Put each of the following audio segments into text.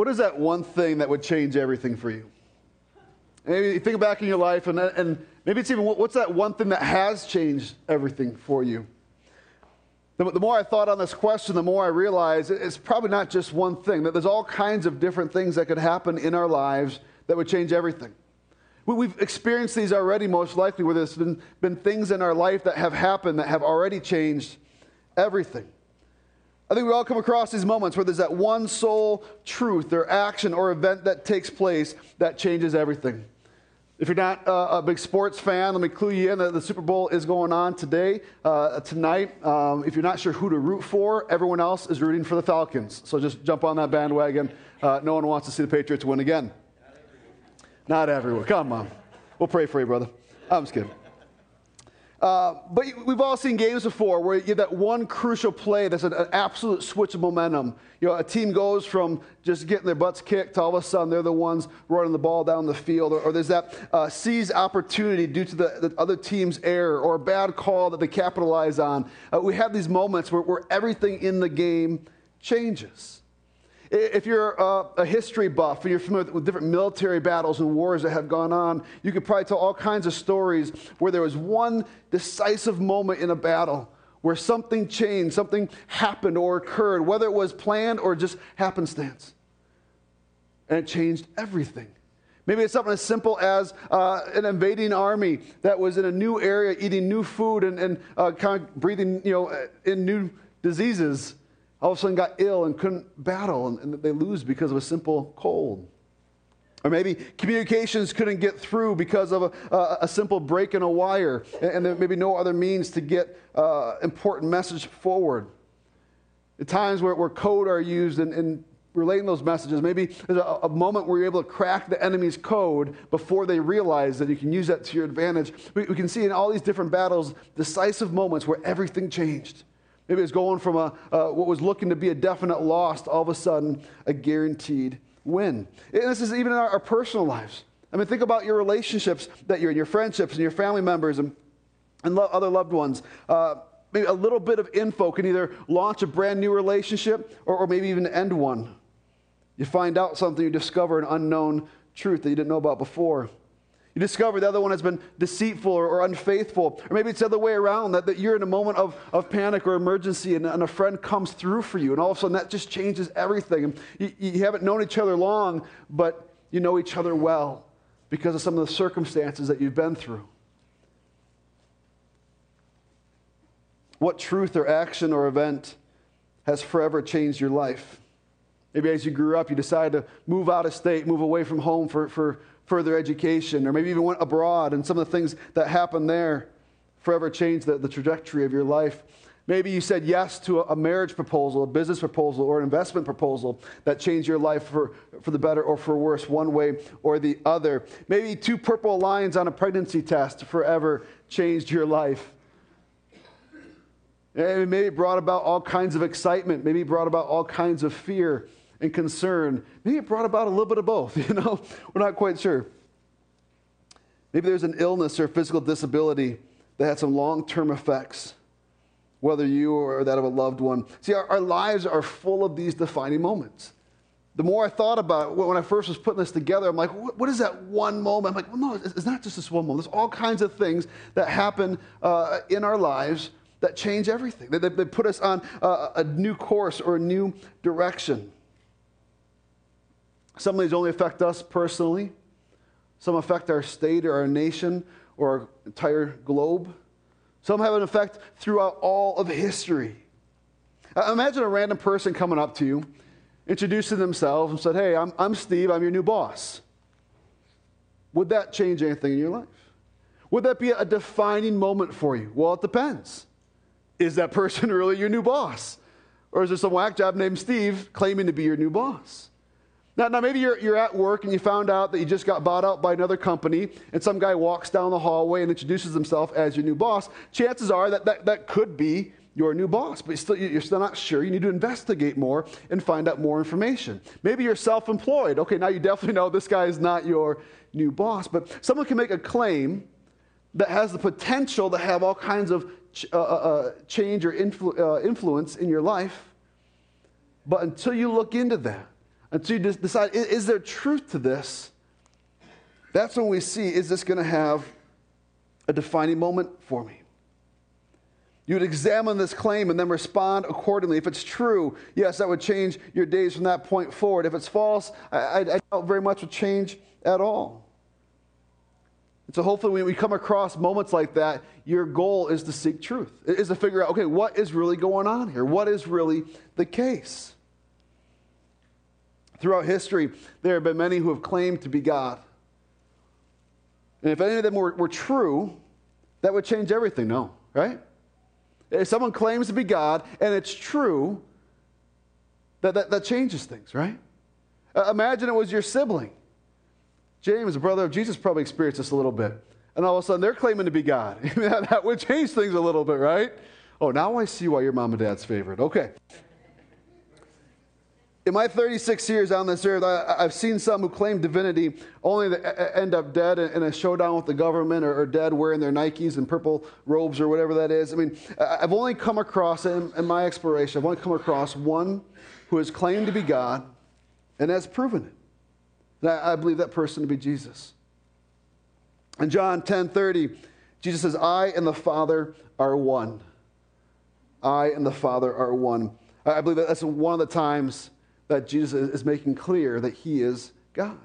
what is that one thing that would change everything for you? Maybe you think back in your life, and, and maybe it's even what's that one thing that has changed everything for you? The, the more I thought on this question, the more I realized it's probably not just one thing, that there's all kinds of different things that could happen in our lives that would change everything. We've experienced these already, most likely, where there's been, been things in our life that have happened that have already changed everything. I think we all come across these moments where there's that one sole truth or action or event that takes place that changes everything. If you're not uh, a big sports fan, let me clue you in that the Super Bowl is going on today, uh, tonight. Um, if you're not sure who to root for, everyone else is rooting for the Falcons. So just jump on that bandwagon. Uh, no one wants to see the Patriots win again. Not everyone. Come on. We'll pray for you, brother. I'm just kidding. Uh, but we've all seen games before where you get that one crucial play that's an, an, absolute switch of momentum. You know, a team goes from just getting their butts kicked to all of a sudden they're the ones running the ball down the field, or, or there's that uh, seized opportunity due to the, the, other team's error or a bad call that they capitalize on. Uh, we have these moments where, where everything in the game changes. If you're a, history buff and you're familiar with different military battles and wars that have gone on, you could probably tell all kinds of stories where there was one decisive moment in a battle where something changed, something happened or occurred, whether it was planned or just happenstance. And it changed everything. Maybe it's something as simple as uh, an invading army that was in a new area, eating new food and, and uh, kind of breathing you know, in new diseases all of a sudden got ill and couldn't battle, and, and they lose because of a simple cold. Or maybe communications couldn't get through because of a, a, a simple break in a wire, and, and, there may be no other means to get uh, important message forward. At times where, where code are used in, in relating those messages, maybe there's a, a, moment where you're able to crack the enemy's code before they realize that you can use that to your advantage. We, we can see in all these different battles decisive moments where everything changed. Maybe it's going from a, uh, what was looking to be a definite loss to all of a sudden a guaranteed win. And this is even in our, our personal lives. I mean, think about your relationships that you're in, your friendships and your family members and, and lo- other loved ones. Uh, maybe a little bit of info can either launch a brand new relationship or, or maybe even end one. You find out something, you discover an unknown truth that you didn't know about before. You discover the other one has been deceitful or, or, unfaithful. Or maybe it's the other way around, that, that you're in a moment of, of panic or emergency and, and a friend comes through for you. And all of a sudden that just changes everything. You, you haven't known each other long, but you know each other well because of some of the circumstances that you've been through. What truth or action or event has forever changed your life? Maybe as you grew up, you decided to move out of state, move away from home for, for further education, or maybe even went abroad, and some of the things that happened there forever changed the, the trajectory of your life. Maybe you said yes to a, marriage proposal, a business proposal, or an investment proposal that changed your life for, for the better or for worse, one way or the other. Maybe two purple lines on a pregnancy test forever changed your life. And maybe it brought about all kinds of excitement. Maybe it brought about all kinds of fear and concern. Maybe it brought about a little bit of both, you know? We're not quite sure. Maybe there's an illness or physical disability that had some long term effects, whether you or that of a loved one. See, our, our, lives are full of these defining moments. The more I thought about it, when I first was putting this together, I'm like, what, is that one moment? I'm like, well, no, it's, not just this one moment. There's all kinds of things that happen uh, in our lives that change everything. They, they, they put us on uh, a new course or a new direction. Some of these only affect us personally, some affect our state or our nation or our entire globe. Some have an effect throughout all of history. Uh, imagine a random person coming up to you, introducing themselves, and said, Hey, I'm, I'm Steve, I'm your new boss. Would that change anything in your life? Would that be a defining moment for you? Well, it depends. Is that person really your new boss? Or is there some whack job named Steve claiming to be your new boss? Now, now maybe you're, you're at work and you found out that you just got bought out by another company, and some guy walks down the hallway and introduces himself as your new boss. Chances are that that, that could be your new boss, but you're still, you're still not sure. You need to investigate more and find out more information. Maybe you're self employed. Okay, now you definitely know this guy is not your new boss, but someone can make a claim that has the potential to have all kinds of ch- uh, uh, uh change or influ- uh, influence in your life. But until you look into that, until you decide, is there truth to this? That's when we see, is this going to have a defining moment for me? You would examine this claim and then respond accordingly. If it's true, yes, that would change your days from that point forward. If it's false, I, I, I doubt very much would change at all. And so hopefully when we come across moments like that, your goal is to seek truth, is to figure out, okay, what is really going on here? What is really the case? Throughout history, there have been many who have claimed to be God. And if any of them were, were true, that would change everything, no, right? If someone claims to be God and it's true, that, that, that changes things, right? Uh, imagine it was your sibling. James, a brother of Jesus, probably experienced this a little bit. And all of a sudden they're claiming to be God. that would change things a little bit, right? Oh, now I see why your mom and dad's favorite. Okay in my 36 years on this earth, I, have seen some who claim divinity only to end up dead in a showdown with the government or, or, dead wearing their Nikes and purple robes or whatever that is. I mean, I've only come across, in, in my exploration, I've only come across one who has claimed to be God and has proven it. And I, I believe that person to be Jesus. In John 10 30, Jesus says, I and the Father are one. I and the Father are one. I believe that that's one of the times that Jesus is making clear that he is God.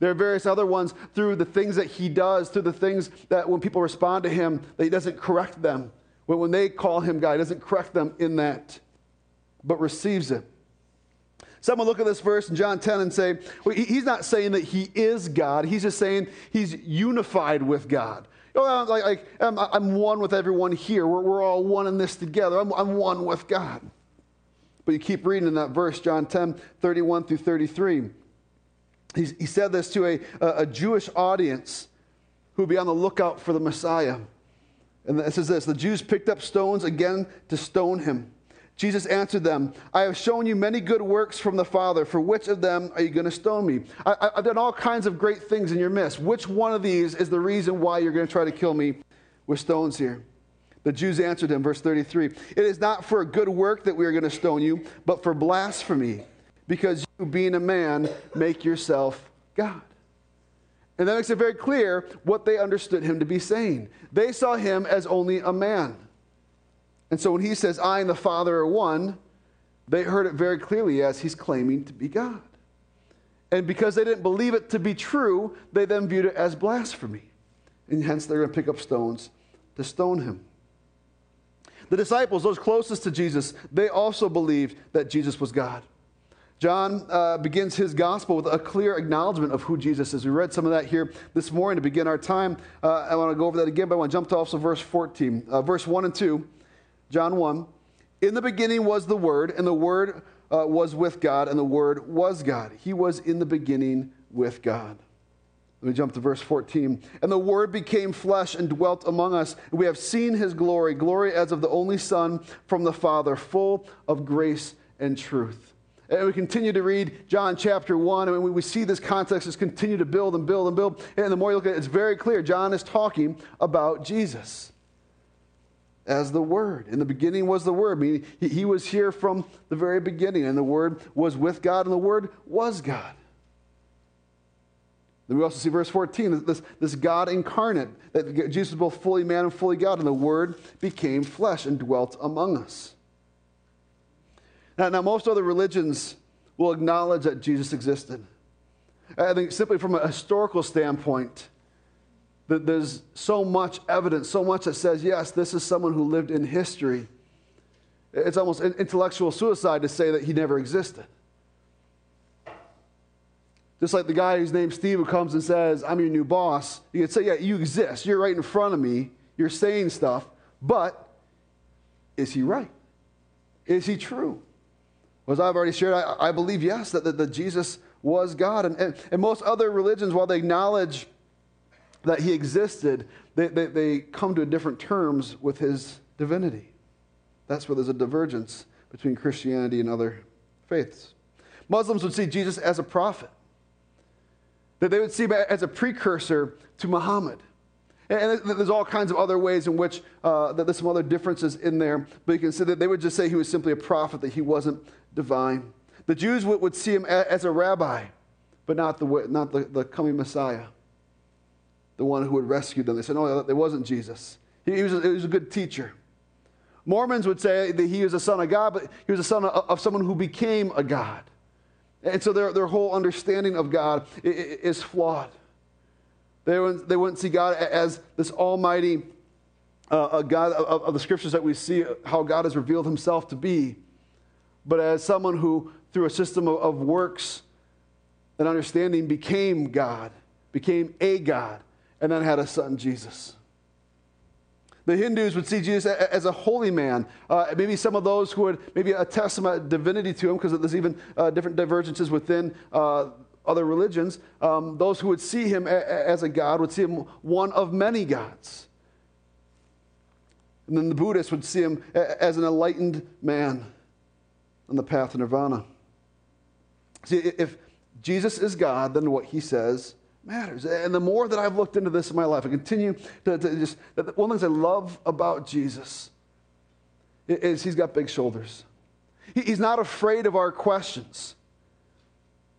There are various other ones through the things that he does, through the things that when people respond to him, that he doesn't correct them. When, when they call him God, he doesn't correct them in that, but receives it. Someone look at this verse in John 10 and say, well, he's not saying that he is God. He's just saying he's unified with God. Know, like, like um, I'm, I'm, one with everyone here. We're, we're all one in this together. I'm, I'm one with God. But you keep reading in that verse, John 10, 31 through 33. He, he said this to a, a Jewish audience who would be on the lookout for the Messiah. And it says this The Jews picked up stones again to stone him. Jesus answered them, I have shown you many good works from the Father. For which of them are you going to stone me? I, have done all kinds of great things in your midst. Which one of these is the reason why you're going to try to kill me with stones here? The Jews answered him, verse 33 It is not for a good work that we are going to stone you, but for blasphemy, because you, being a man, make yourself God. And that makes it very clear what they understood him to be saying. They saw him as only a man. And so when he says, I and the Father are one, they heard it very clearly as he's claiming to be God. And because they didn't believe it to be true, they then viewed it as blasphemy. And hence they're going to pick up stones to stone him. The disciples, those closest to Jesus, they also believed that Jesus was God. John uh, begins his gospel with a clear acknowledgement of who Jesus is. We read some of that here this morning to begin our time. Uh, I want to go over that again, but I want to jump to also verse 14. Uh, verse 1 and 2, John 1. In the beginning was the Word, and the Word uh, was with God, and the Word was God. He was in the beginning with God. Let me jump to verse 14. And the Word became flesh and dwelt among us. We have seen his glory, glory as of the only Son from the Father, full of grace and truth. And we continue to read John chapter 1, and we see this context just continue to build and build and build. And the more you look at it, it's very clear. John is talking about Jesus as the Word. In the beginning was the Word, meaning he was here from the very beginning, and the Word was with God, and the Word was God. Then we also see verse 14, this, this God incarnate, that Jesus was both fully man and fully God, and the Word became flesh and dwelt among us. Now, now most other religions will acknowledge that Jesus existed. I think simply from a historical standpoint, that there's so much evidence, so much that says, yes, this is someone who lived in history. It's almost intellectual suicide to say that he never existed. Just like the guy whose name's Steve who comes and says, I'm your new boss. You can say, Yeah, you exist. You're right in front of me. You're saying stuff. But is he right? Is he true? As I've already shared, I, I believe, yes, that, that, that, Jesus was God. And, and, and, most other religions, while they acknowledge that he existed, they, they, they come to different terms with his divinity. That's where there's a divergence between Christianity and other faiths. Muslims would see Jesus as a prophet that they would see him as a precursor to Muhammad. And there's all kinds of other ways in which uh, there's some other differences in there, but you can see that they would just say he was simply a prophet, that he wasn't divine. The Jews would, would see him as a rabbi, but not, the, not the, the coming Messiah, the one who would rescue them. They said, no, it wasn't Jesus. He, he, was a, he was a good teacher. Mormons would say that he was a son of God, but he was a son of, of someone who became a God. And so their, their whole understanding of God is flawed. They wouldn't, they wouldn't see God as this almighty uh, God of, of the scriptures that we see how God has revealed himself to be, but as someone who, through a system of, of works and understanding, became God, became a God, and then had a son, Jesus. The Hindus would see Jesus as a holy man. Uh, maybe some of those who would maybe attest some divinity to him, because there's even uh, different divergences within uh, other religions. Um, those who would see him as a god would see him one of many gods. And then the Buddhists would see him as an enlightened man on the path to nirvana. See, if Jesus is God, then what he says matters. And the more that I've looked into this in my life, I continue to, to just, one of the things I love about Jesus is he's got big shoulders. He's not afraid of our questions.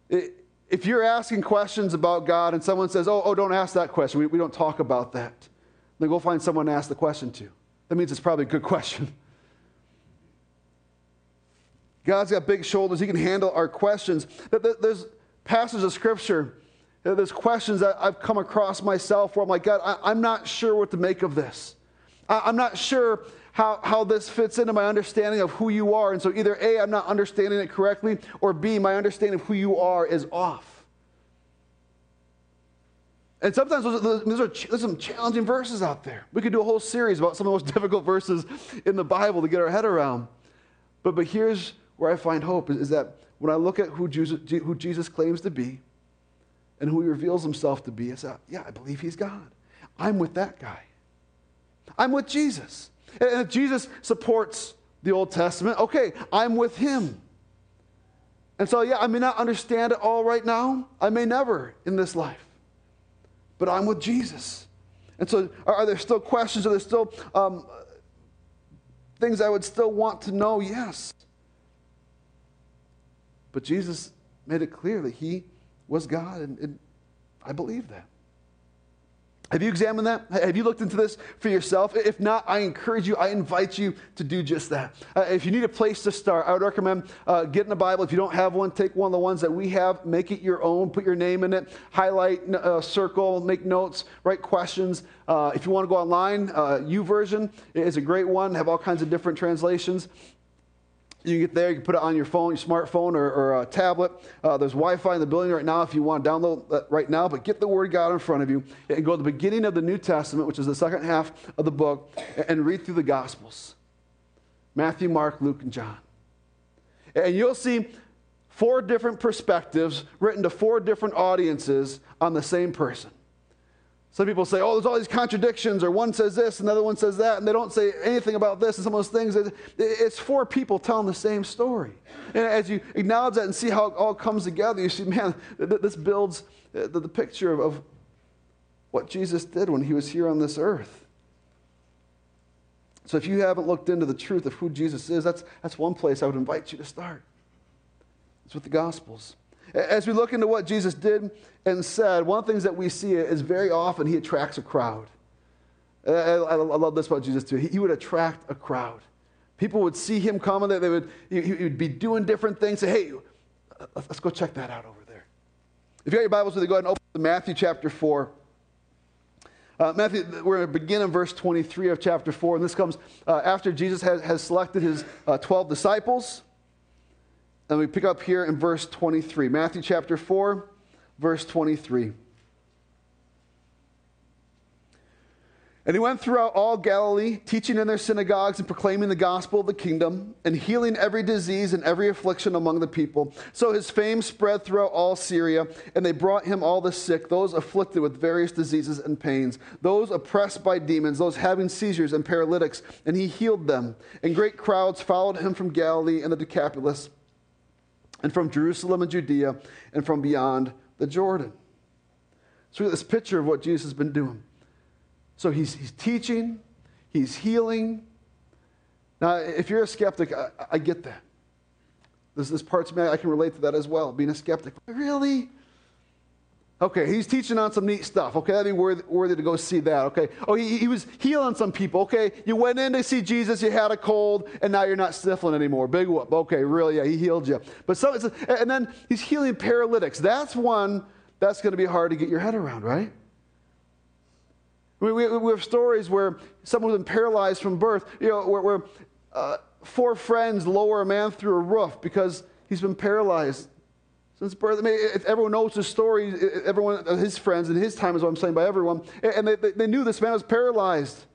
If you're asking questions about God and someone says, oh, oh don't ask that question, we, we don't talk about that, then go find someone to ask the question to. That means it's probably a good question. God's got big shoulders. He can handle our questions. There's passages of Scripture, there's questions that I've come across myself where I'm like, God, I'm not sure what to make of this. I'm not sure how, how this fits into my understanding of who you are. And so either A, I'm not understanding it correctly, or B, my understanding of who you are is off. And sometimes those, those are, there's some challenging verses out there. We could do a whole series about some of the most difficult verses in the Bible to get our head around. But, but here's where I find hope is, is that when I look at who Jesus, who Jesus claims to be and who he reveals himself to be, it's a, yeah, I believe he's God. I'm with that guy. I'm with Jesus. And if Jesus supports the Old Testament, okay, I'm with him. And so, yeah, I may not understand it all right now. I may never in this life but I'm with Jesus. And so, are, are there still questions? Are there still um, things I would still want to know? Yes. But Jesus made it clear that he was God, and, and I believe that. Have you examined that? Have you looked into this for yourself? If not, I encourage you, I invite you to do just that. Uh, if you need a place to start, I would recommend uh, getting a Bible. If you don't have one, take one of the ones that we have, make it your own, put your name in it, highlight, uh, circle, make notes, write questions. Uh, if you want to go online, uh, YouVersion is a great one, have all kinds of different translations. You can get there, you can put it on your phone, your smartphone, or, or a tablet. Uh, there's Wi Fi in the building right now if you want to download that right now, but get the Word of God in front of you and go to the beginning of the New Testament, which is the second half of the book, and read through the Gospels Matthew, Mark, Luke, and John. And you'll see four different perspectives written to four different audiences on the same person. Some people say, oh, there's all these contradictions, or one says this, and another one says that, and they don't say anything about this and some of those things. It's four people telling the same story. And as you acknowledge that and see how it all comes together, you see, man, this builds uh, the picture of what Jesus did when he was here on this earth. So if you haven't looked into the truth of who Jesus is, that's, that's one place I would invite you to start. It's with the Gospels. As we look into what Jesus did and said, one of the things that we see is very often he attracts a crowd. I, love this about Jesus too. He, would attract a crowd. People would see him coming, they would, he, he would be doing different things. Say, hey, let's go check that out over there. If you got your Bibles with you, go ahead and open to Matthew chapter 4. Uh, Matthew, we're going to begin in verse 23 of chapter 4, and this comes uh, after Jesus has, has selected his uh, 12 disciples. And we pick up here in verse 23. Matthew chapter 4, verse 23. And he went throughout all Galilee, teaching in their synagogues and proclaiming the gospel of the kingdom, and healing every disease and every affliction among the people. So his fame spread throughout all Syria, and they brought him all the sick, those afflicted with various diseases and pains, those oppressed by demons, those having seizures and paralytics, and he healed them. And great crowds followed him from Galilee and the Decapolis and from Jerusalem and Judea and from beyond the Jordan. So we get this picture of what Jesus has been doing. So he's, he's teaching, he's healing. Now, if you're a skeptic, I, I get that. There's, there's parts of me I can relate to that as well, being a skeptic. Really? Okay, he's teaching on some neat stuff. Okay, that'd be worthy, worthy to go see that. Okay. Oh, he, he was healing some people. Okay, you went in to see Jesus, you had a cold, and now you're not sniffling anymore. Big whoop. Okay, really? Yeah, he healed you. But some, and then he's healing paralytics. That's one that's going to be hard to get your head around, right? We, we, we have stories where someone has been paralyzed from birth, you know, where, where uh, four friends lower a man through a roof because he's been paralyzed since birth. I mean, if everyone knows his story, everyone, his friends, and his time is what I'm saying by everyone, and they, they knew this man was paralyzed.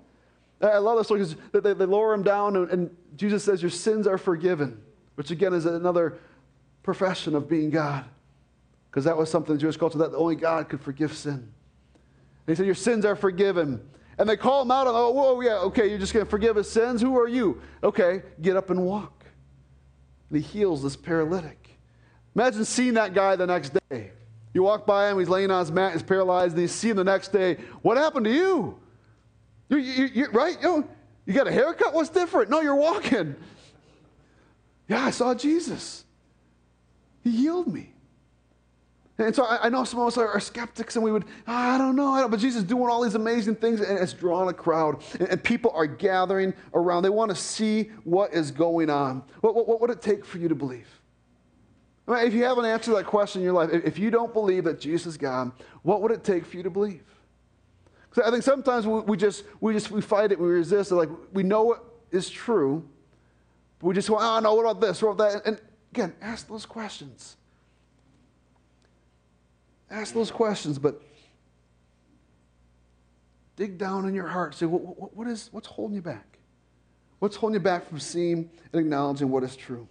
I love this story because they, they lower him down, and, and Jesus says, Your sins are forgiven, which again is another profession of being God. Because that was something in Jewish culture that only God could forgive sin. And he said, Your sins are forgiven. And they call him out on, oh, whoa, yeah, okay, you're just going to forgive his sins? Who are you? Okay, get up and walk. And he heals this paralytic. Imagine seeing that guy the next day. You walk by him, he's laying on his mat, he's paralyzed, and you see him the next day. What happened to you? you, you, you right? You, you got a haircut? What's different? No, you're walking. Yeah, I saw Jesus. He healed me. And so I, I know some of us are, are, skeptics and we would, oh, I don't know, I don't, but Jesus is doing all these amazing things and it's drawing a crowd. And, and people are gathering around. They want to see what is going on. What, what, what would it take for you to believe? If you haven't answered that question in your life, if you don't believe that Jesus is God, what would it take for you to believe? Because I think sometimes we, we, just we just we fight it, we resist it. Like we know it is true, but we just want, oh no, what about this? What about that? And again, ask those questions. Ask those questions, but dig down in your heart. Say, what, what, what is what's holding you back? What's holding you back from seeing and acknowledging what is true?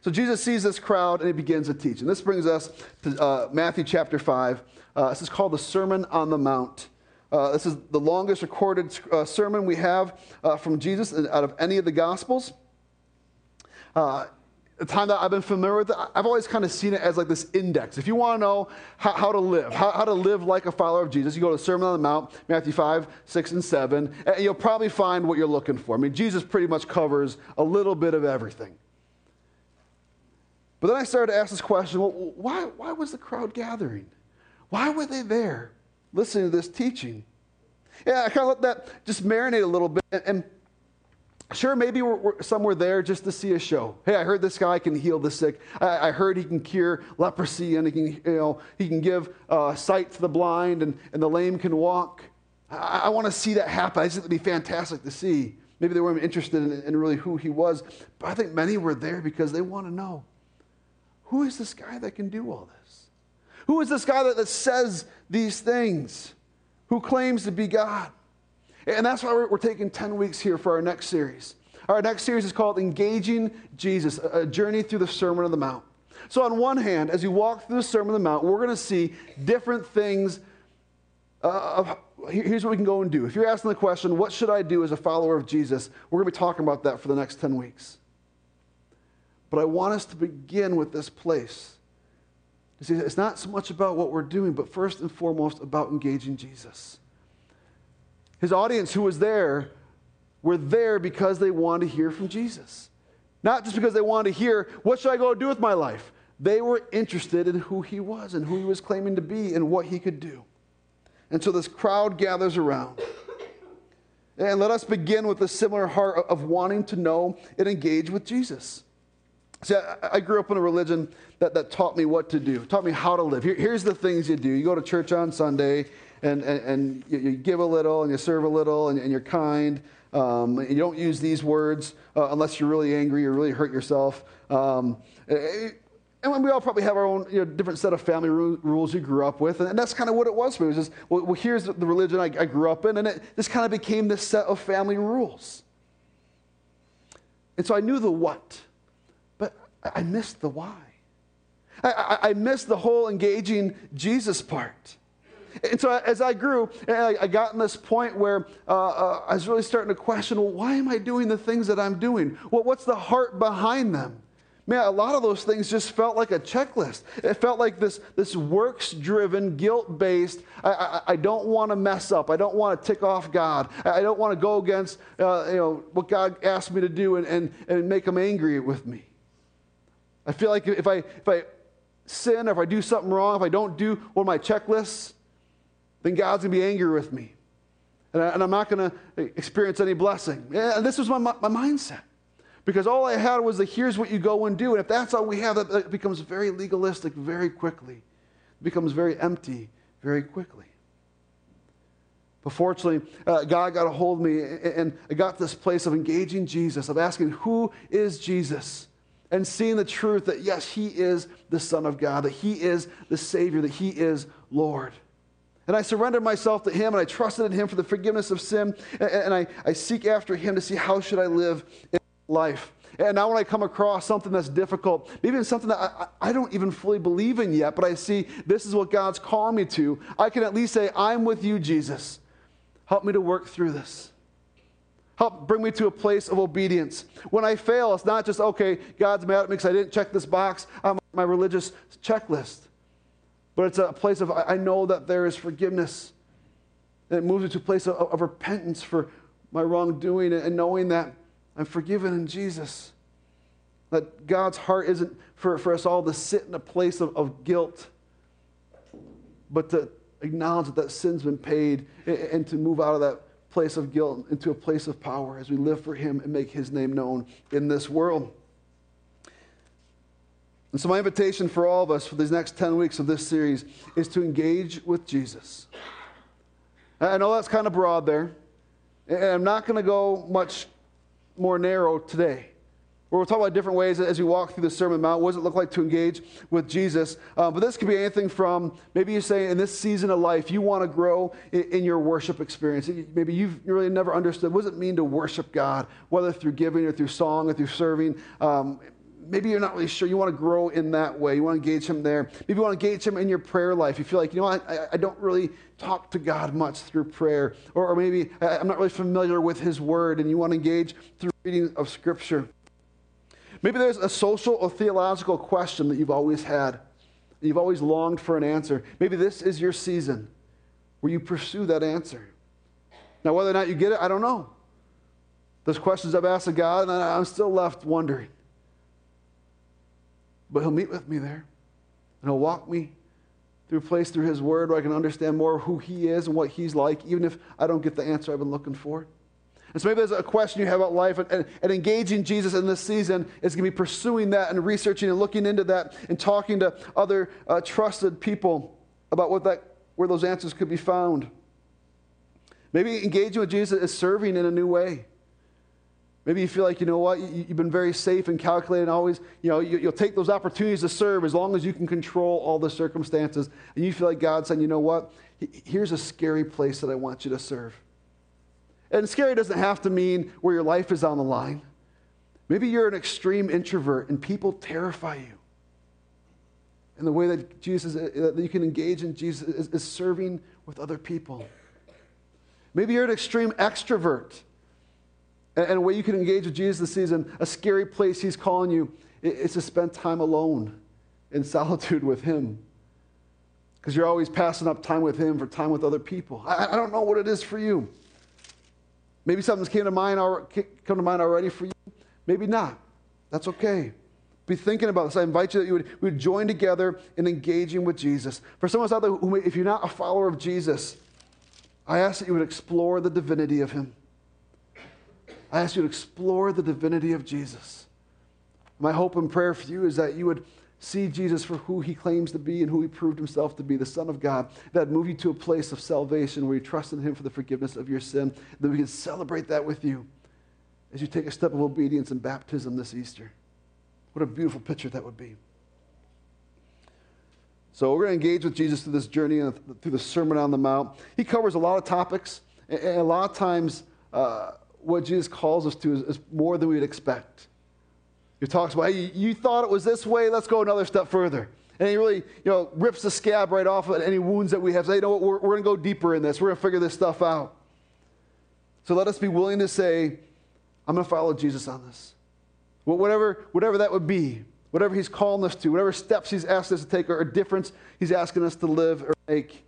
So Jesus sees this crowd and he begins to teach. And this brings us to uh, Matthew chapter 5. Uh, this is called the Sermon on the Mount. Uh, this is the longest recorded uh, sermon we have uh, from Jesus out of any of the Gospels. Uh, the time that I've been familiar with it, I've always kind of seen it as like this index. If you want to know how, how to live, how, how, to live like a follower of Jesus, you go to the Sermon on the Mount, Matthew 5, 6, and 7, and you'll probably find what you're looking for. I mean, Jesus pretty much covers a little bit of everything. But then I started to ask this question well, why, why was the crowd gathering? Why were they there listening to this teaching? Yeah, I kind of let that just marinate a little bit. And, sure, maybe we're, we're, some were there just to see a show. Hey, I heard this guy can heal the sick. I, I heard he can cure leprosy and he can, you know, he can give uh, sight to the blind and, and the lame can walk. I, I want to see that happen. I think it'd be fantastic to see. Maybe they weren't interested in, in really who he was, but I think many were there because they want to know. Who is this guy that can do all this? Who is this guy that, that says these things? Who claims to be God? And that's why we're, we're taking 10 weeks here for our next series. Our next series is called Engaging Jesus, a journey through the Sermon on the Mount. So, on one hand, as you walk through the Sermon on the Mount, we're going to see different things. Uh, here's what we can go and do. If you're asking the question, what should I do as a follower of Jesus? We're going to be talking about that for the next 10 weeks. But I want us to begin with this place. You see, it's not so much about what we're doing, but first and foremost about engaging Jesus. His audience who was there were there because they wanted to hear from Jesus. Not just because they wanted to hear, what should I go do with my life? They were interested in who he was and who he was claiming to be and what he could do. And so this crowd gathers around. And let us begin with a similar heart of wanting to know and engage with Jesus. See, I, grew up in a religion that, that taught me what to do, taught me how to live. Here, here's the things you do. You go to church on Sunday, and, and, and you, you, give a little, and you serve a little, and, and you're kind. Um, you don't use these words uh, unless you're really angry or really hurt yourself. Um, and we all probably have our own you know, different set of family rules you grew up with. And that's kind of what it was for me. It was just, well, well here's the religion I, I grew up in. And it just kind of became this set of family rules. And so I knew the what. I missed the why. I, I, missed the whole engaging Jesus part. And so as I grew, I got in this point where uh, uh, I was really starting to question, well, why am I doing the things that I'm doing? Well, what's the heart behind them? Man, a lot of those things just felt like a checklist. It felt like this, this works driven, guilt based. I, I, I, don't want to mess up. I don't want to tick off God. I, don't want to go against uh, you know, what God asked me to do and, and, and make him angry with me. I feel like if I, if I sin or if I do something wrong, if I don't do one of my checklists, then God's going to be angry with me. And, I, am not going to experience any blessing. And this was my, my mindset. Because all I had was the here's what you go and do. And if that's all we have, that, becomes very legalistic very quickly. It becomes very empty very quickly. But fortunately, uh, God got a hold of me, and I got this place of engaging Jesus, of asking, Who is Jesus? And seeing the truth that, yes, He is the Son of God, that He is the Savior, that He is Lord. And I surrendered myself to Him, and I trusted in Him for the forgiveness of sin, and I, I seek after Him to see how should I live in life. And now when I come across something that's difficult, maybe something that I, I, don't even fully believe in yet, but I see this is what God's calling me to, I can at least say, I'm with you, Jesus. Help me to work through this. Help bring me to a place of obedience. When I fail, it's not just, okay, God's mad at me because I didn't check this box on my religious checklist. But it's a place of, I know that there is forgiveness. And it moves me to a place of, of repentance for my wrongdoing and knowing that I'm forgiven in Jesus. That God's heart isn't for, for us all to sit in a place of, of guilt, but to acknowledge that that sin's been paid and, and to move out of that place of guilt into a place of power as we live for Him and make His name known in this world. And so, my invitation for all of us for these next 10 weeks of this series is to engage with Jesus. I know that's kind of broad there, and I'm not going to go much more narrow today. We'll talk about different ways as we walk through the Sermon Mount. What does it look like to engage with Jesus? Uh, but this could be anything from maybe you say in this season of life, you want to grow in, in, your worship experience. Maybe you've really never understood what does it mean to worship God, whether through giving or through song or through serving. Um, maybe you're not really sure. You want to grow in that way. You want to engage Him there. Maybe you want to engage Him in your prayer life. You feel like, you know, I, I don't really talk to God much through prayer. Or, or maybe I'm not really familiar with His Word and you want to engage through reading of Scripture. Maybe there's a social or theological question that you've always had. You've always longed for an answer. Maybe this is your season where you pursue that answer. Now, whether or not you get it, I don't know. Those questions I've asked of God, and I'm still left wondering. But He'll meet with me there, and He'll walk me through a place through His Word where I can understand more who He is and what He's like, even if I don't get the answer I've been looking for. And so maybe there's a question you have about life, and, and, and engaging Jesus in this season is going to be pursuing that and researching and looking into that and talking to other uh, trusted people about what that, where those answers could be found. Maybe engaging with Jesus is serving in a new way. Maybe you feel like, you know what, you've been very safe and calculated and always, you know, you'll take those opportunities to serve as long as you can control all the circumstances. And you feel like God's saying, you know what, here's a scary place that I want you to serve. And scary doesn't have to mean where your life is on the line. Maybe you're an extreme introvert and people terrify you. And the way that Jesus, that you can engage in Jesus is, is serving with other people. Maybe you're an extreme extrovert. And, and a way you can engage with Jesus this season, a scary place he's calling you, is to spend time alone in solitude with him. Because you're always passing up time with him for time with other people. I, I don't know what it is for you. Maybe something's came to mind come to mind already for you. Maybe not. That's okay. Be thinking about this. I invite you that you would, would join together in engaging with Jesus. For some of us out there, who, if you're not a follower of Jesus, I ask that you would explore the divinity of him. I ask you to explore the divinity of Jesus. My hope and prayer for you is that you would see Jesus for who he claims to be and who he proved himself to be, the Son of God, that move you to a place of salvation where you trust in him for the forgiveness of your sin, that we can celebrate that with you as you take a step of obedience in baptism this Easter. What a beautiful picture that would be. So we're going to engage with Jesus through this journey and through the Sermon on the Mount. He covers a lot of topics, and a lot of times uh, what Jesus calls us to is, is more than we'd expect. He talks about, hey, you thought it was this way, let's go another step further. And he really, you know, rips the scab right off of any wounds that we have. Say, you know what, we're, we're going to go deeper in this. We're going to figure this stuff out. So let us be willing to say, I'm going to follow Jesus on this. Well, whatever, whatever that would be, whatever he's calling us to, whatever steps he's asked us to take or difference he's asking us to live or make,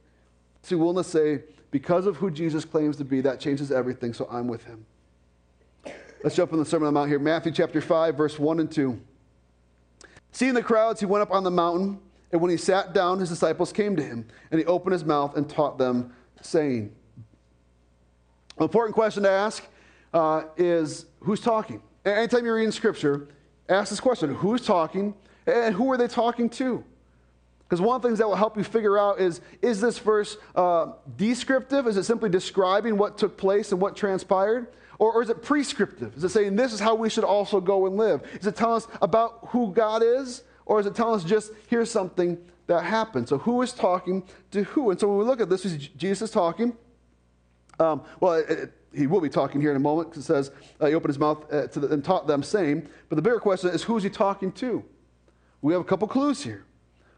to be willing to say, because of who Jesus claims to be, that changes everything, so I'm with him. Let's jump in the Sermon on the Mount here. Matthew chapter 5, verse 1 and 2. Seeing the crowds, he went up on the mountain, and when he sat down, his disciples came to him, and he opened his mouth and taught them, saying, An important question to ask uh, is who's talking? Anytime you're reading scripture, ask this question who's talking, and who are they talking to? Because one of the things that will help you figure out is is this verse uh, descriptive? Is it simply describing what took place and what transpired? Or, or, is it prescriptive? Is it saying this is how we should also go and live? Is it telling us about who God is? Or is it telling us just here's something that happened? So who is talking to who? And so when we look at this, is Jesus talking. Um, well, it, it, he will be talking here in a moment because it says uh, he opened his mouth uh, the, and taught them saying. But the bigger question is who is he talking to? We have a couple clues here.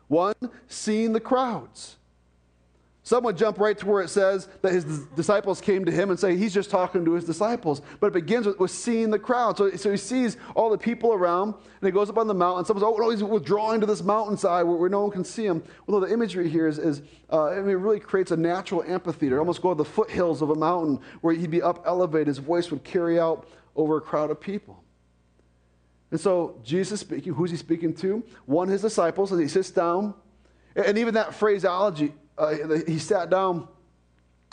One, seeing the crowds. Some would jump right to where it says that his disciples came to him and say he's just talking to his disciples. But it begins with, with seeing the crowd. So, so he sees all the people around and he goes up on the mountain. Someone's, oh, no, he's withdrawing to this mountainside where, where no one can see him. Although the imagery here is, is uh, I mean, it really creates a natural amphitheater. Almost go to the foothills of a mountain where he'd be up elevated. His voice would carry out over a crowd of people. And so Jesus speaking, who's he speaking to? One, his disciples, as he sits down. And even that phraseology, uh, he sat down,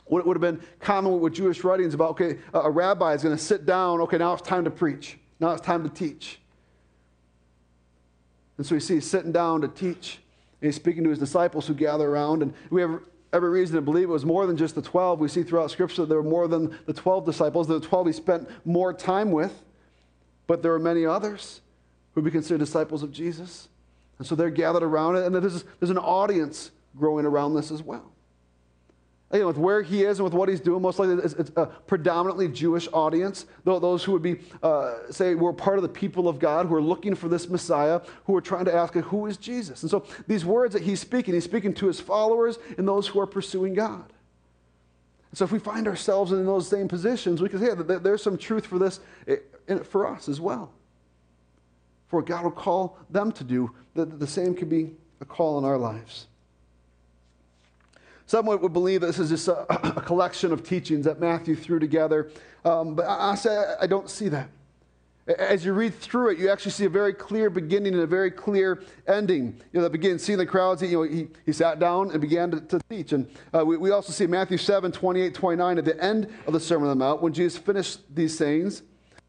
what would have been common with Jewish writings about, okay, a rabbi is going to sit down, okay, now it's time to preach. Now it's time to teach. And so you see he's sitting down to teach. And he's speaking to his disciples who gather around. And we have every reason to believe it was more than just the 12. We see throughout Scripture that there were more than the 12 disciples. The 12 he spent more time with. But there are many others who would be considered disciples of Jesus. And so they're gathered around it, and there's, there's an audience growing around this as well. Again, with where he is and with what he's doing, most likely it's, a predominantly Jewish audience. Those who would be, uh, say, we're part of the people of God who are looking for this Messiah, who are trying to ask, who is Jesus? And so these words that he's speaking, he's speaking to his followers and those who are pursuing God. So if we find ourselves in those same positions, we can say yeah, there's some truth for this eh, for us as well. For what God will call them to do, the, the same could be a call in our lives. Some would believe this is just a, a collection of teachings that Matthew threw together, um, but I, I say I don't see that. As you read through it, you actually see a very clear beginning and a very clear ending. You know, that begins seeing the crowds. he, You know, he, he sat down and began to, to teach. And uh, we, we also see Matthew 7, 28, 29 at the end of the Sermon on the Mount, when Jesus finished these sayings,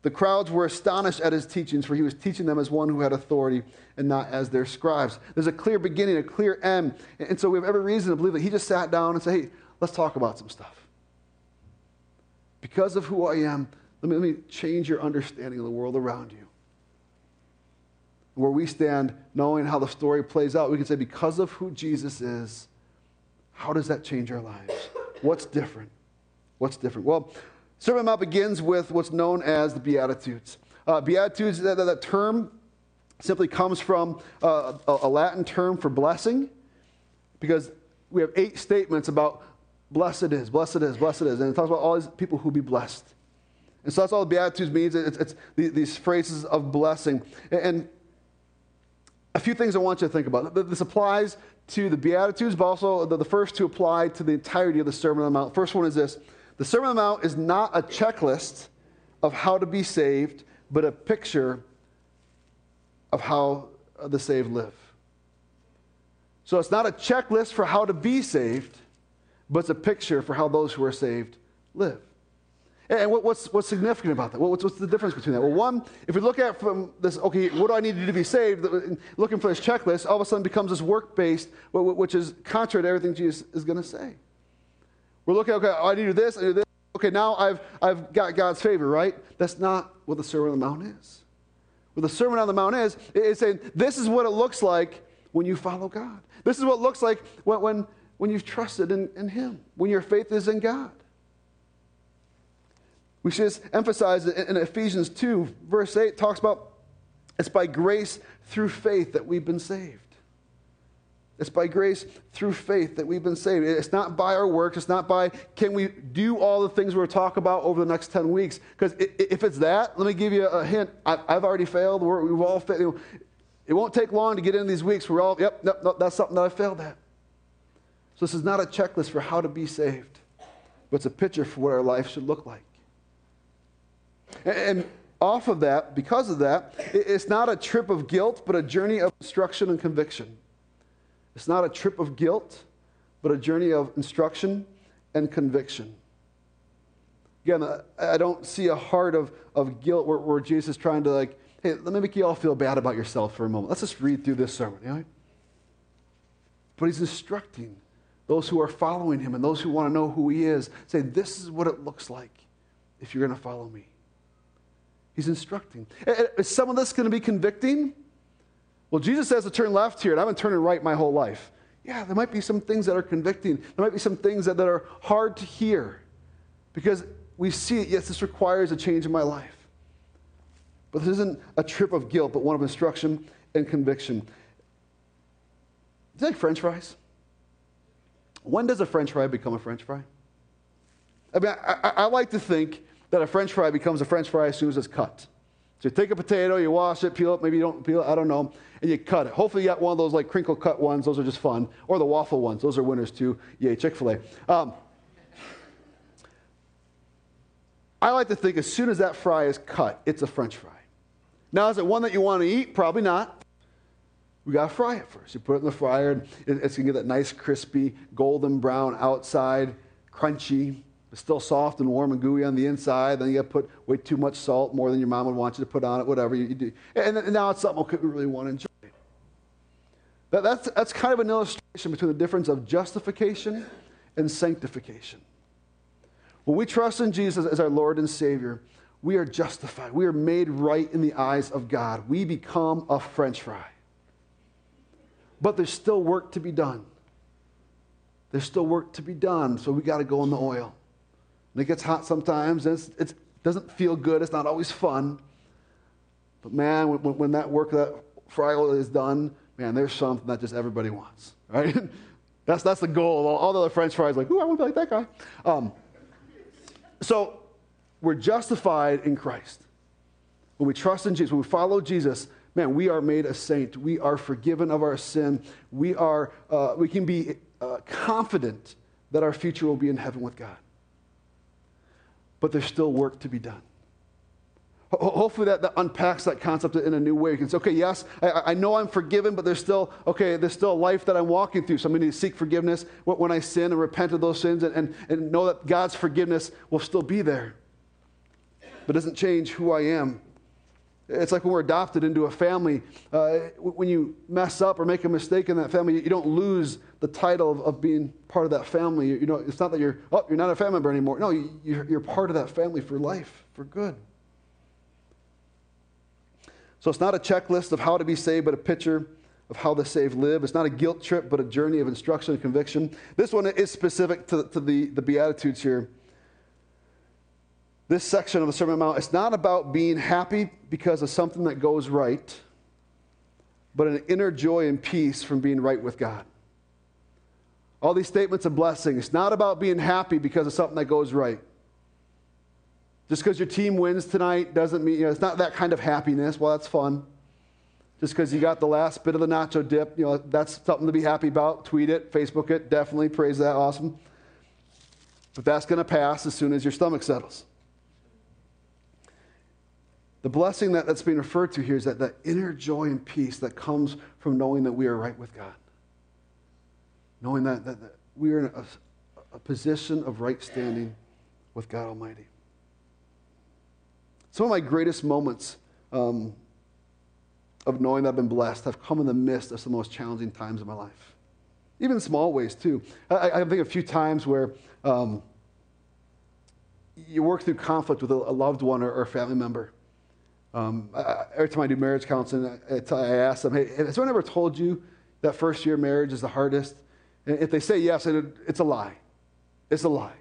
the crowds were astonished at his teachings, for he was teaching them as one who had authority and not as their scribes. There's a clear beginning, a clear end. And so we have every reason to believe that he just sat down and said, hey, let's talk about some stuff. Because of who I am, let me, let me change your understanding of the world around you. Where we stand, knowing how the story plays out, we can say, because of who Jesus is, how does that change our lives? What's different? What's different? Well, Sermon Mount begins with what's known as the Beatitudes. Uh, Beatitudes, that, that, term simply comes from uh, a, a Latin term for blessing, because we have eight statements about blessed is, blessed is, blessed is, and it talks about all these people who be blessed. And so that's all the Beatitudes means. It's, it's these phrases of blessing. And a few things I want you to think about. This applies to the Beatitudes, but also the first two apply to the entirety of the Sermon on the Mount. First one is this The Sermon on the Mount is not a checklist of how to be saved, but a picture of how the saved live. So it's not a checklist for how to be saved, but it's a picture for how those who are saved live. And what's, what's significant about that? What's, what's the difference between that? Well, one, if we look at from this, okay, what do I need to do to be saved? Looking for this checklist, all of a sudden becomes this work based, which is contrary to everything Jesus is going to say. We're looking, okay, I need to do this, I do this. Okay, now I've, I've got God's favor, right? That's not what the Sermon on the Mount is. What the Sermon on the Mount is, it's saying this is what it looks like when you follow God. This is what it looks like when, when, when you've trusted in, in Him, when your faith is in God. We should just emphasize that in Ephesians 2, verse 8, talks about it's by grace through faith that we've been saved. It's by grace through faith that we've been saved. It's not by our works. It's not by can we do all the things we're talk about over the next 10 weeks. Because if it's that, let me give you a hint. I've already failed. We've all failed. It won't take long to get into these weeks. We're all, yep, yep, no, that's something that I failed at. So this is not a checklist for how to be saved, but it's a picture for what our life should look like. And off of that, because of that, it's not a trip of guilt, but a journey of instruction and conviction. It's not a trip of guilt, but a journey of instruction and conviction. Again, I don't see a heart of, of guilt where, where Jesus is trying to, like, hey, let me make you all feel bad about yourself for a moment. Let's just read through this sermon. You know? But he's instructing those who are following him and those who want to know who he is. Say, this is what it looks like if you're going to follow me. He's instructing. Is some of this going to be convicting? Well, Jesus says to turn left here, and I've been turning right my whole life. Yeah, there might be some things that are convicting. There might be some things that, that are hard to hear because we see it. Yes, this requires a change in my life. But this isn't a trip of guilt, but one of instruction and conviction. Do you like French fries? When does a French fry become a French fry? I mean, I, I, I like to think that a French fry becomes a French fry as soon as it's cut. So you take a potato, you wash it, peel it, maybe you don't peel it, I don't know, and you cut it. Hopefully you got one of those like crinkle cut ones, those are just fun, or the waffle ones, those are winners too. Yay, Chick fil A. Um, I like to think as soon as that fry is cut, it's a French fry. Now, is it one that you want to eat? Probably not. We got to fry it first. You put it in the fryer, and it's going to get that nice, crispy, golden brown outside, crunchy, it's still soft and warm and gooey on the inside. Then you got to put way too much salt, more than your mom would want you to put on it, whatever you, do. And, and now it's something we really want to enjoy. That, that's, that's kind of an illustration between the difference of justification and sanctification. When we trust in Jesus as our Lord and Savior, we are justified. We are made right in the eyes of God. We become a french fry. But there's still work to be done. There's still work to be done, so we got to go in the oil. And it gets hot sometimes, and it doesn't feel good. It's not always fun. But man, when, when that work, that fry oil is done, man, there's something that just everybody wants, right? that's, that's the goal. All, all the other french fries, like, ooh, I want to be like that guy. Um, so we're justified in Christ. When we trust in Jesus, when we follow Jesus, man, we are made a saint. We are forgiven of our sin. We, are, uh, we can be uh, confident that our future will be in heaven with God but there's still work to be done. Hopefully that, that unpacks that concept in a new way. You can say, okay, yes, I, I, know I'm forgiven, but there's still, okay, there's still a life that I'm walking through. So I'm going to seek forgiveness when I sin and repent of those sins and, and, and know that God's forgiveness will still be there. But it doesn't change who I am it's like when we're adopted into a family. Uh, when you mess up or make a mistake in that family, you don't lose the title of, of being part of that family. You, know, it's not that you're, oh, you're not a family member anymore. No, you, you're, you're part of that family for life, for good. So it's not a checklist of how to be saved, but a picture of how the saved live. It's not a guilt trip, but a journey of instruction and conviction. This one is specific to, to the, the Beatitudes here this section of the Sermon on Mount, it's not about being happy because of something that goes right, but an inner joy and peace from being right with God. All these statements of blessing, it's not about being happy because of something that goes right. Just because your team wins tonight doesn't mean, you know, it's not that kind of happiness. Well, that's fun. Just because you got the last bit of the nacho dip, you know, that's something to be happy about. Tweet it, Facebook it, definitely praise that, awesome. But that's going to pass as soon as your stomach settles. The blessing that, that's being referred to here is that, that inner joy and peace that comes from knowing that we are right with God. Knowing that, that, that we are in a, a position of right standing with God Almighty. Some of my greatest moments um, of knowing that I've been blessed have come in the midst of some of the most challenging times of my life. Even small ways, too. I, I think a few times where um, you work through conflict with a, a loved one or, or a family member. Um, I, every time I do marriage counseling, I, I ask them, hey, has anyone ever told you that first year marriage is the hardest? And if they say yes, it's a lie. It's a lie.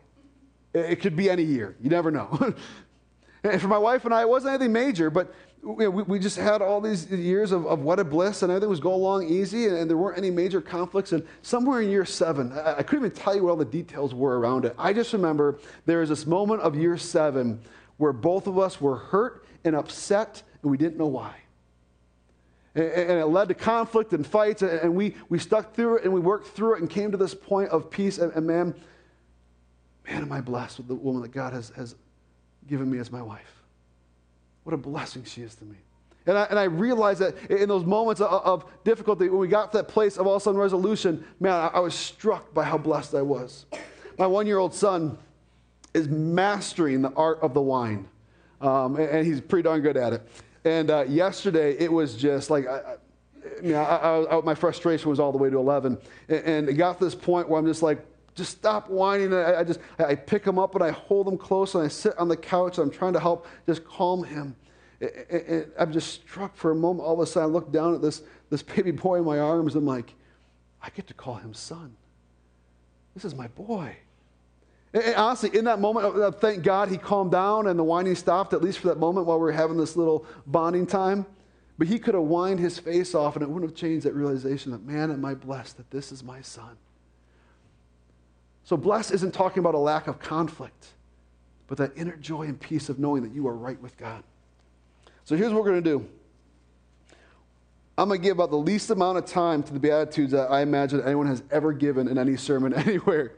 It could be any year. You never know. and for my wife and I, it wasn't anything major, but we, we just had all these years of, of what a bliss, and everything was going along easy, and, and, there weren't any major conflicts. And somewhere in year seven, I, I couldn't even tell you what all the details were around it. I just remember there was this moment of year seven where both of us were hurt and upset, and we didn't know why. And, it led to conflict and fights, and we, we stuck through it and we worked through it and came to this point of peace. And, and man, man, am I blessed with the woman that God has, has given me as my wife. what a blessing she is to me. And I, and I realized that in those moments of, of, difficulty, when we got to that place of all sudden resolution, man, I, I was struck by how blessed I was. My one year old son is mastering the art of the whine, um, and, and, he's pretty darn good at it. And uh, yesterday, it was just like, I, I mean, I, my frustration was all the way to 11. And, and, it got to this point where I'm just like, just stop whining. I, I just, I pick him up and I hold him close and I sit on the couch and I'm trying to help just calm him. I'm just struck for a moment. All of a sudden, I look down at this, this baby boy in my arms. I'm like, I get to call him son. This is my boy. And honestly, in that moment, thank God he calmed down and the whining stopped, at least for that moment while we were having this little bonding time. But he could have whined his face off and it wouldn't have changed that realization that, man, am I blessed that this is my son. So, blessed isn't talking about a lack of conflict, but that inner joy and peace of knowing that you are right with God. So, here's what we're going to do I'm going to give about the least amount of time to the Beatitudes that I imagine anyone has ever given in any sermon anywhere.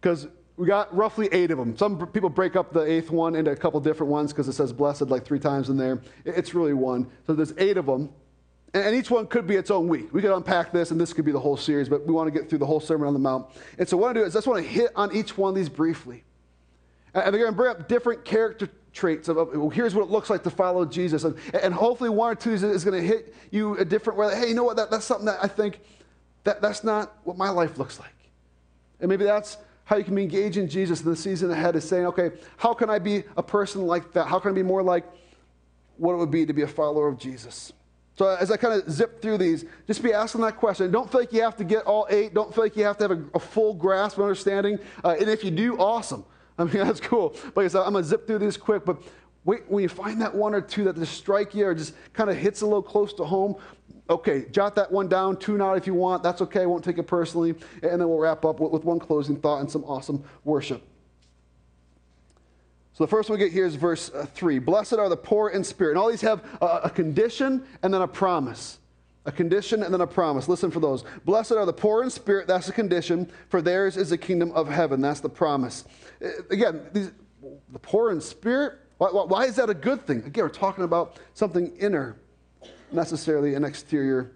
Because we got roughly eight of them. Some people break up the eighth one into a couple different ones because it says blessed like three times in there. It's really one. So there's eight of them. And each one could be its own week. We could unpack this, and this could be the whole series, but we want to get through the whole Sermon on the Mount. And so, what I do is I just want to hit on each one of these briefly. And they're going to bring up different character traits of, of here's what it looks like to follow Jesus. And, and hopefully, one or two is, going to hit you a different way. Hey, you know what? That, that's something that I think that, that's not what my life looks like. And maybe that's how you can be engaging Jesus in the season ahead is saying, okay, how can I be a person like that? How can I be more like what it would be to be a follower of Jesus? So as I kind of zip through these, just be asking that question. Don't feel like you have to get all eight. Don't feel like you have to have a, a full grasp of understanding. Uh, and if you do, awesome. I mean, that's cool. But like I said, I'm going to zip through these quick. But wait, when you find that one or two that just strike you or just kind of hits a little close to home, okay, jot that one down, tune out if you want. That's okay. Won't take it personally. And then we'll wrap up with, one closing thought and some awesome worship. So the first one we get here is verse uh, 3. Blessed are the poor in spirit. And all these have a, a condition and then a promise. A condition and then a promise. Listen for those. Blessed are the poor in spirit. That's the condition. For theirs is the kingdom of heaven. That's the promise. Uh, again, these, the poor in spirit, why, why, is that a good thing? Again, we're talking about something inner, necessarily an exterior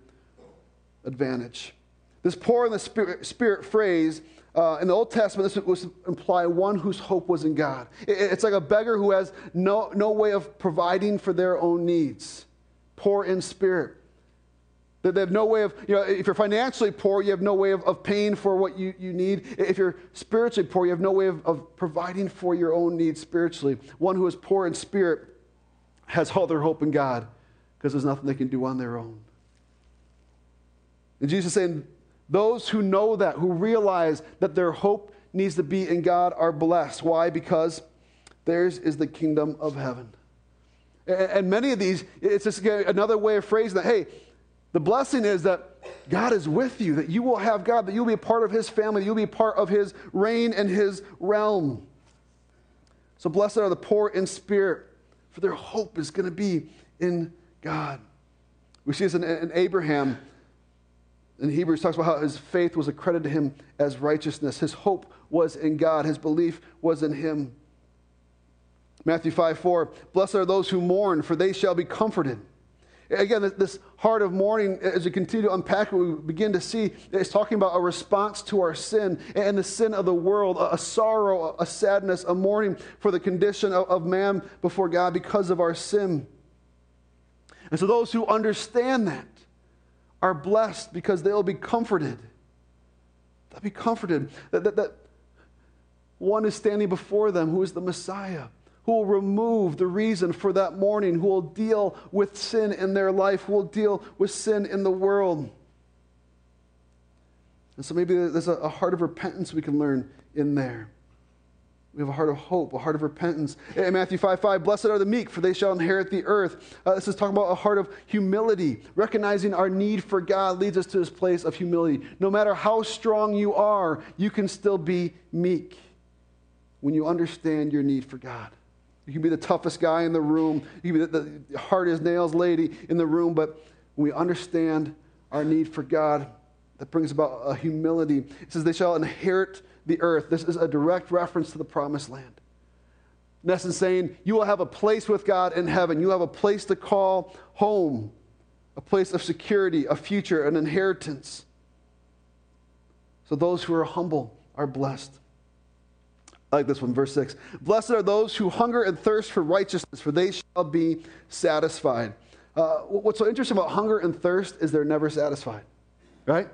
advantage. This poor in the spirit, spirit phrase uh, in the Old Testament, this was imply one whose hope was in God. it's like a beggar who has no, no way of providing for their own needs, poor in spirit. That they have no way of, you know, if you're financially poor, you have no way of, of paying for what you, you need. If you're spiritually poor, you have no way of, of providing for your own needs spiritually. One who is poor in spirit has all their hope in God because there's nothing they can do on their own. And Jesus is saying, those who know that, who realize that their hope needs to be in God, are blessed. Why? Because theirs is the kingdom of heaven. And many of these, it's just another way of phrasing that, hey, the blessing is that God is with you, that you will have God, that you'll be a part of his family, you'll be a part of his reign and his realm. So blessed are the poor in spirit, for their hope is going to be in God. We see this in, in Abraham in Hebrews talks about how his faith was accredited to him as righteousness. His hope was in God, his belief was in him. Matthew 5 4, blessed are those who mourn, for they shall be comforted. Again, this heart of mourning, as we continue to unpack what we begin to see, is talking about a response to our sin and the sin of the world, a sorrow, a sadness, a mourning for the condition of man before God because of our sin. And so, those who understand that, are blessed because they'll be comforted. They'll be comforted. That, that, that one is standing before them who is the Messiah, who will remove the reason for that mourning, who will deal with sin in their life, who will deal with sin in the world. And so maybe there's a, a heart of repentance we can learn in there. We have a heart of hope, a heart of repentance. In Matthew 5 5, blessed are the meek, for they shall inherit the earth. Uh, this is talking about a heart of humility. Recognizing our need for God leads us to this place of humility. No matter how strong you are, you can still be meek when you understand your need for God. You can be the toughest guy in the room, you can be the, the nails lady in the room, but when we understand our need for God, that brings about a humility. It says, They shall inherit the earth. This is a direct reference to the promised land. In essence, saying, You will have a place with God in heaven. You have a place to call home, a place of security, a future, an inheritance. So those who are humble are blessed. I like this one, verse 6. Blessed are those who hunger and thirst for righteousness, for they shall be satisfied. Uh, what's so interesting about hunger and thirst is they're never satisfied, right?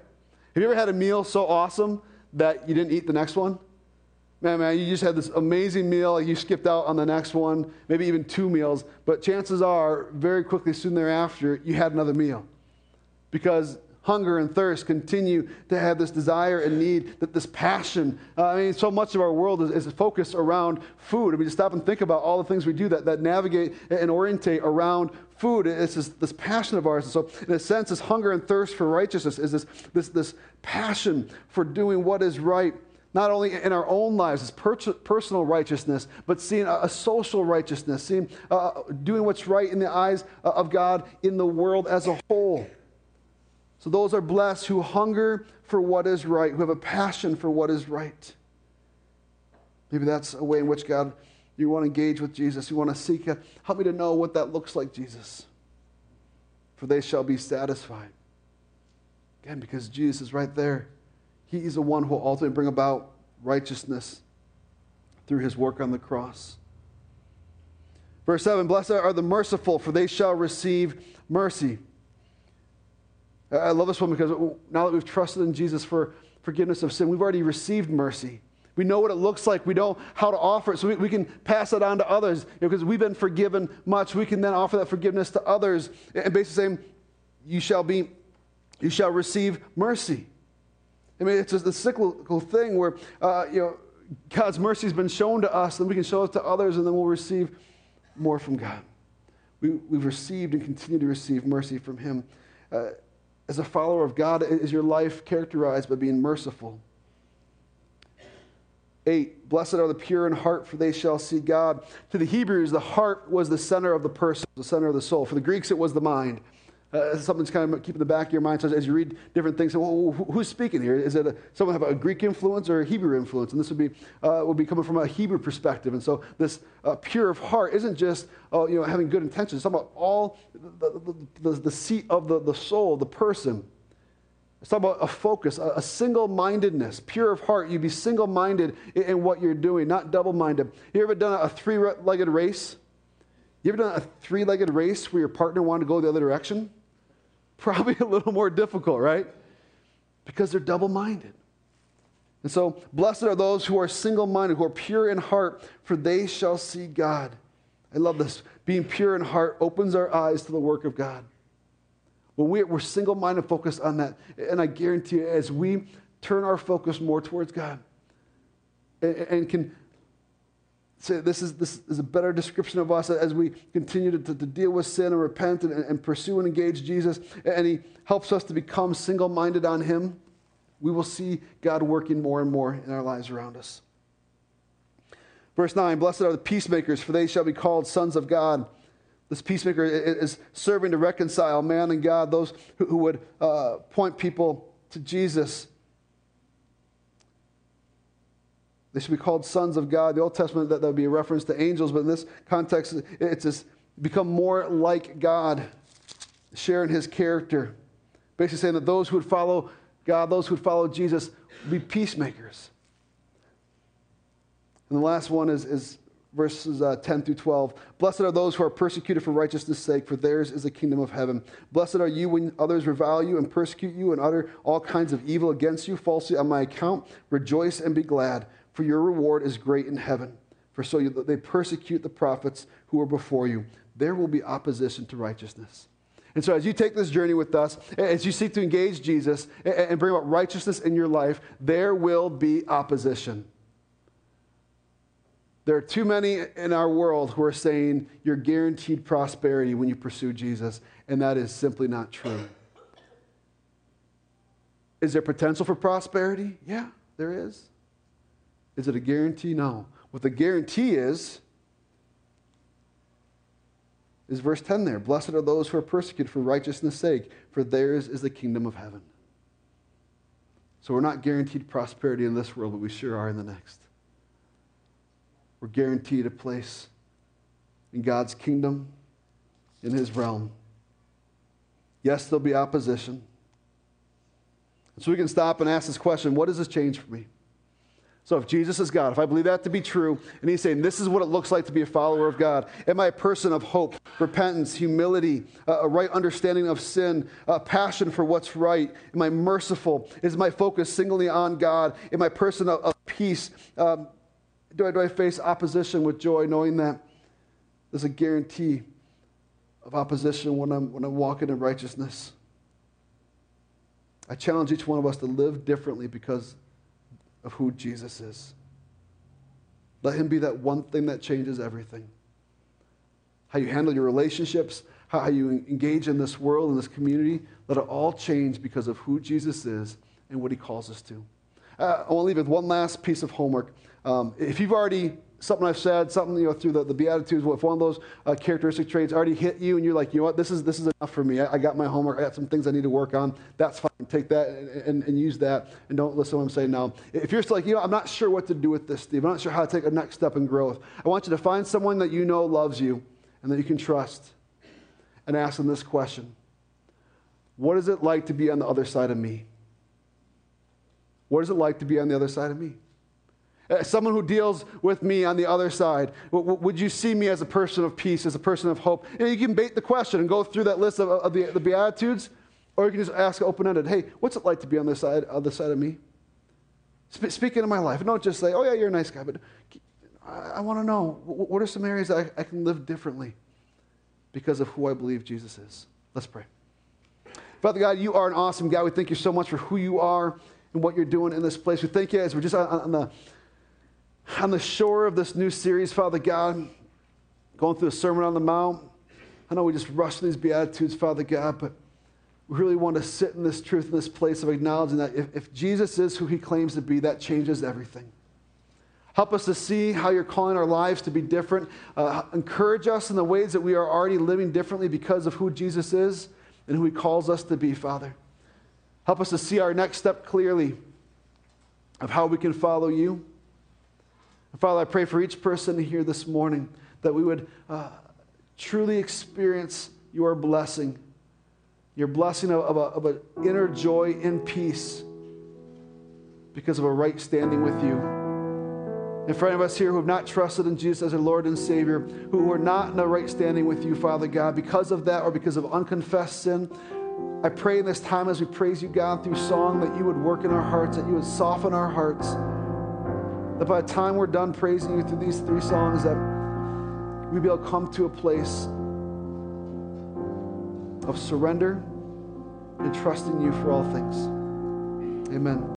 Have you ever had a meal so awesome that you didn't eat the next one? Man, man, you just had this amazing meal, you skipped out on the next one, maybe even two meals, but chances are, very quickly soon thereafter, you had another meal. Because hunger and thirst continue to have this desire and need, that this passion. Uh, I mean, so much of our world is, is, focused around food. I mean, just stop and think about all the things we do that, that navigate and orientate around food. It's this, this passion of ours. And so, in a sense, this hunger and thirst for righteousness is this, this, this passion for doing what is right not only in our own lives as per- personal righteousness, but seeing a, a social righteousness, seeing uh, doing what's right in the eyes of God in the world as a whole. So those are blessed who hunger for what is right, who have a passion for what is right. Maybe that's a way in which God, you want to engage with Jesus. You want to seek, a, help me to know what that looks like, Jesus. For they shall be satisfied. Again, because Jesus is right there. He is the one who will ultimately bring about righteousness through his work on the cross. Verse 7 Blessed are the merciful, for they shall receive mercy. I love this one because now that we've trusted in Jesus for forgiveness of sin, we've already received mercy. We know what it looks like. We know how to offer it. So we, we can pass it on to others. because we've been forgiven much, we can then offer that forgiveness to others. And basically saying, you shall be, you shall receive mercy. I mean, it's a, cyclical thing where, uh, you know, God's mercy has been shown to us, then we can show it to others, and then we'll receive more from God. We, we've received and continue to receive mercy from Him. Uh, as a follower of God, is your life characterized by being merciful? Eight, blessed are the pure in heart, for they shall see God. To the Hebrews, the heart was the center of the person, the center of the soul. For the Greeks, it was the mind. Uh, something's kind of keeping the back of your mind. So as you read different things, well, who's speaking here? Is it a, someone have a Greek influence or a Hebrew influence? And this would be uh, would be coming from a Hebrew perspective. And so this uh, pure of heart isn't just uh, you know having good intentions. It's about all the, the, the, the, seat of the, the soul, the person. It's about a focus, a, a single-mindedness, pure of heart. You be single-minded in, in what you're doing, not double-minded. You ever done a three-legged race? You ever done a three-legged race where your partner wanted to go the other direction? Probably a little more difficult, right? Because they're double minded. And so, blessed are those who are single minded, who are pure in heart, for they shall see God. I love this. Being pure in heart opens our eyes to the work of God. When we're single minded, focused on that, and I guarantee you, as we turn our focus more towards God and, can say this is, this is a better description of us as we continue to, to, to deal with sin and repent and, and, pursue and engage Jesus. And He helps us to become single minded on Him. We will see God working more and more in our lives around us. Verse 9 Blessed are the peacemakers, for they shall be called sons of God. This peacemaker is serving to reconcile man and God, those who would uh, point people to Jesus They should be called sons of God. The Old Testament, that, that would be a reference to angels, but in this context, it's just become more like God, sharing his character. Basically saying that those who would follow God, those who would follow Jesus, would be peacemakers. And the last one is, is verses uh, 10 through 12. Blessed are those who are persecuted for righteousness' sake, for theirs is the kingdom of heaven. Blessed are you when others revile you and persecute you and utter all kinds of evil against you falsely on my account. Rejoice and be glad for your reward is great in heaven. For so you, they persecute the prophets who are before you. There will be opposition to righteousness. And so, as you take this journey with us, as you seek to engage Jesus and bring about righteousness in your life, there will be opposition. There are too many in our world who are saying you're guaranteed prosperity when you pursue Jesus, and that is simply not true. Is there potential for prosperity? Yeah, there is. Is it a guarantee? No. What the guarantee is, is verse 10 there. Blessed are those who are persecuted for righteousness' sake, for theirs is the kingdom of heaven. So we're not guaranteed prosperity in this world, but we sure are in the next. We're guaranteed a place in God's kingdom, in His realm. Yes, there'll be opposition. So we can stop and ask this question what does this change for me? So if Jesus is God, if I believe that to be true, and he's saying this is what it looks like to be a follower of God, am I a person of hope, repentance, humility, a right understanding of sin, a passion for what's right? Am I merciful? Is my focus singly on God? Am I a person of, of peace? Um, do, I, do I face opposition with joy, knowing that there's a guarantee of opposition when I'm, when I'm walking in righteousness? I challenge each one of us to live differently because of who Jesus is. Let him be that one thing that changes everything. How you handle your relationships, how you engage in this world, in this community, let it all change because of who Jesus is and what he calls us to. Uh, I want to leave with one last piece of homework. Um, if you've already something I've said, something you know through the, the Beatitudes, if one of those uh, characteristic traits already hit you, and you're like, you know what, this is this is enough for me. I, I, got my homework. I got some things I need to work on. That's fine. Take that and, and, and, use that, and don't listen to what I'm saying now. If you're still like, you know, I'm not sure what to do with this, Steve. I'm not sure how to take a next step in growth. I want you to find someone that you know loves you and that you can trust, and ask them this question: What is it like to be on the other side of me? What is it like to be on the other side of me? Uh, someone who deals with me on the other side. would you see me as a person of peace, as a person of hope? You, you can bait the question and go through that list of, of the, the, Beatitudes, or you can just ask open ended, hey, what's it like to be on the side, other side of me? Sp- speak into my life. Don't just say, oh, yeah, you're a nice guy, but I, I want to know what are some areas I, I can live differently because of who I believe Jesus is? Let's pray. Father God, you are an awesome God. We thank you so much for who you are and what you're doing in this place. We thank you as we're just on, on the on the shore of this new series, Father God, going through the Sermon on the Mount. I know we just rush these Beatitudes, Father God, but we really want to sit in this truth, in this place of acknowledging that if, if Jesus is who he claims to be, that changes everything. Help us to see how you're calling our lives to be different. Uh, encourage us in the ways that we are already living differently because of who Jesus is and who he calls us to be, Father. Help us to see our next step clearly of how we can follow you. Father, I pray for each person here this morning that we would uh, truly experience your blessing, your blessing of, of, an inner joy and peace because of a right standing with you. In front of us here who have not trusted in Jesus as our Lord and Savior, who are not in a right standing with you, Father God, because of that or because of unconfessed sin, I pray in this time as we praise you, God, through song, that you would work in our hearts, that you would soften our hearts that by the time we're done praising you through these three songs, that we be able to come to a place of surrender and trusting you for all things. Amen.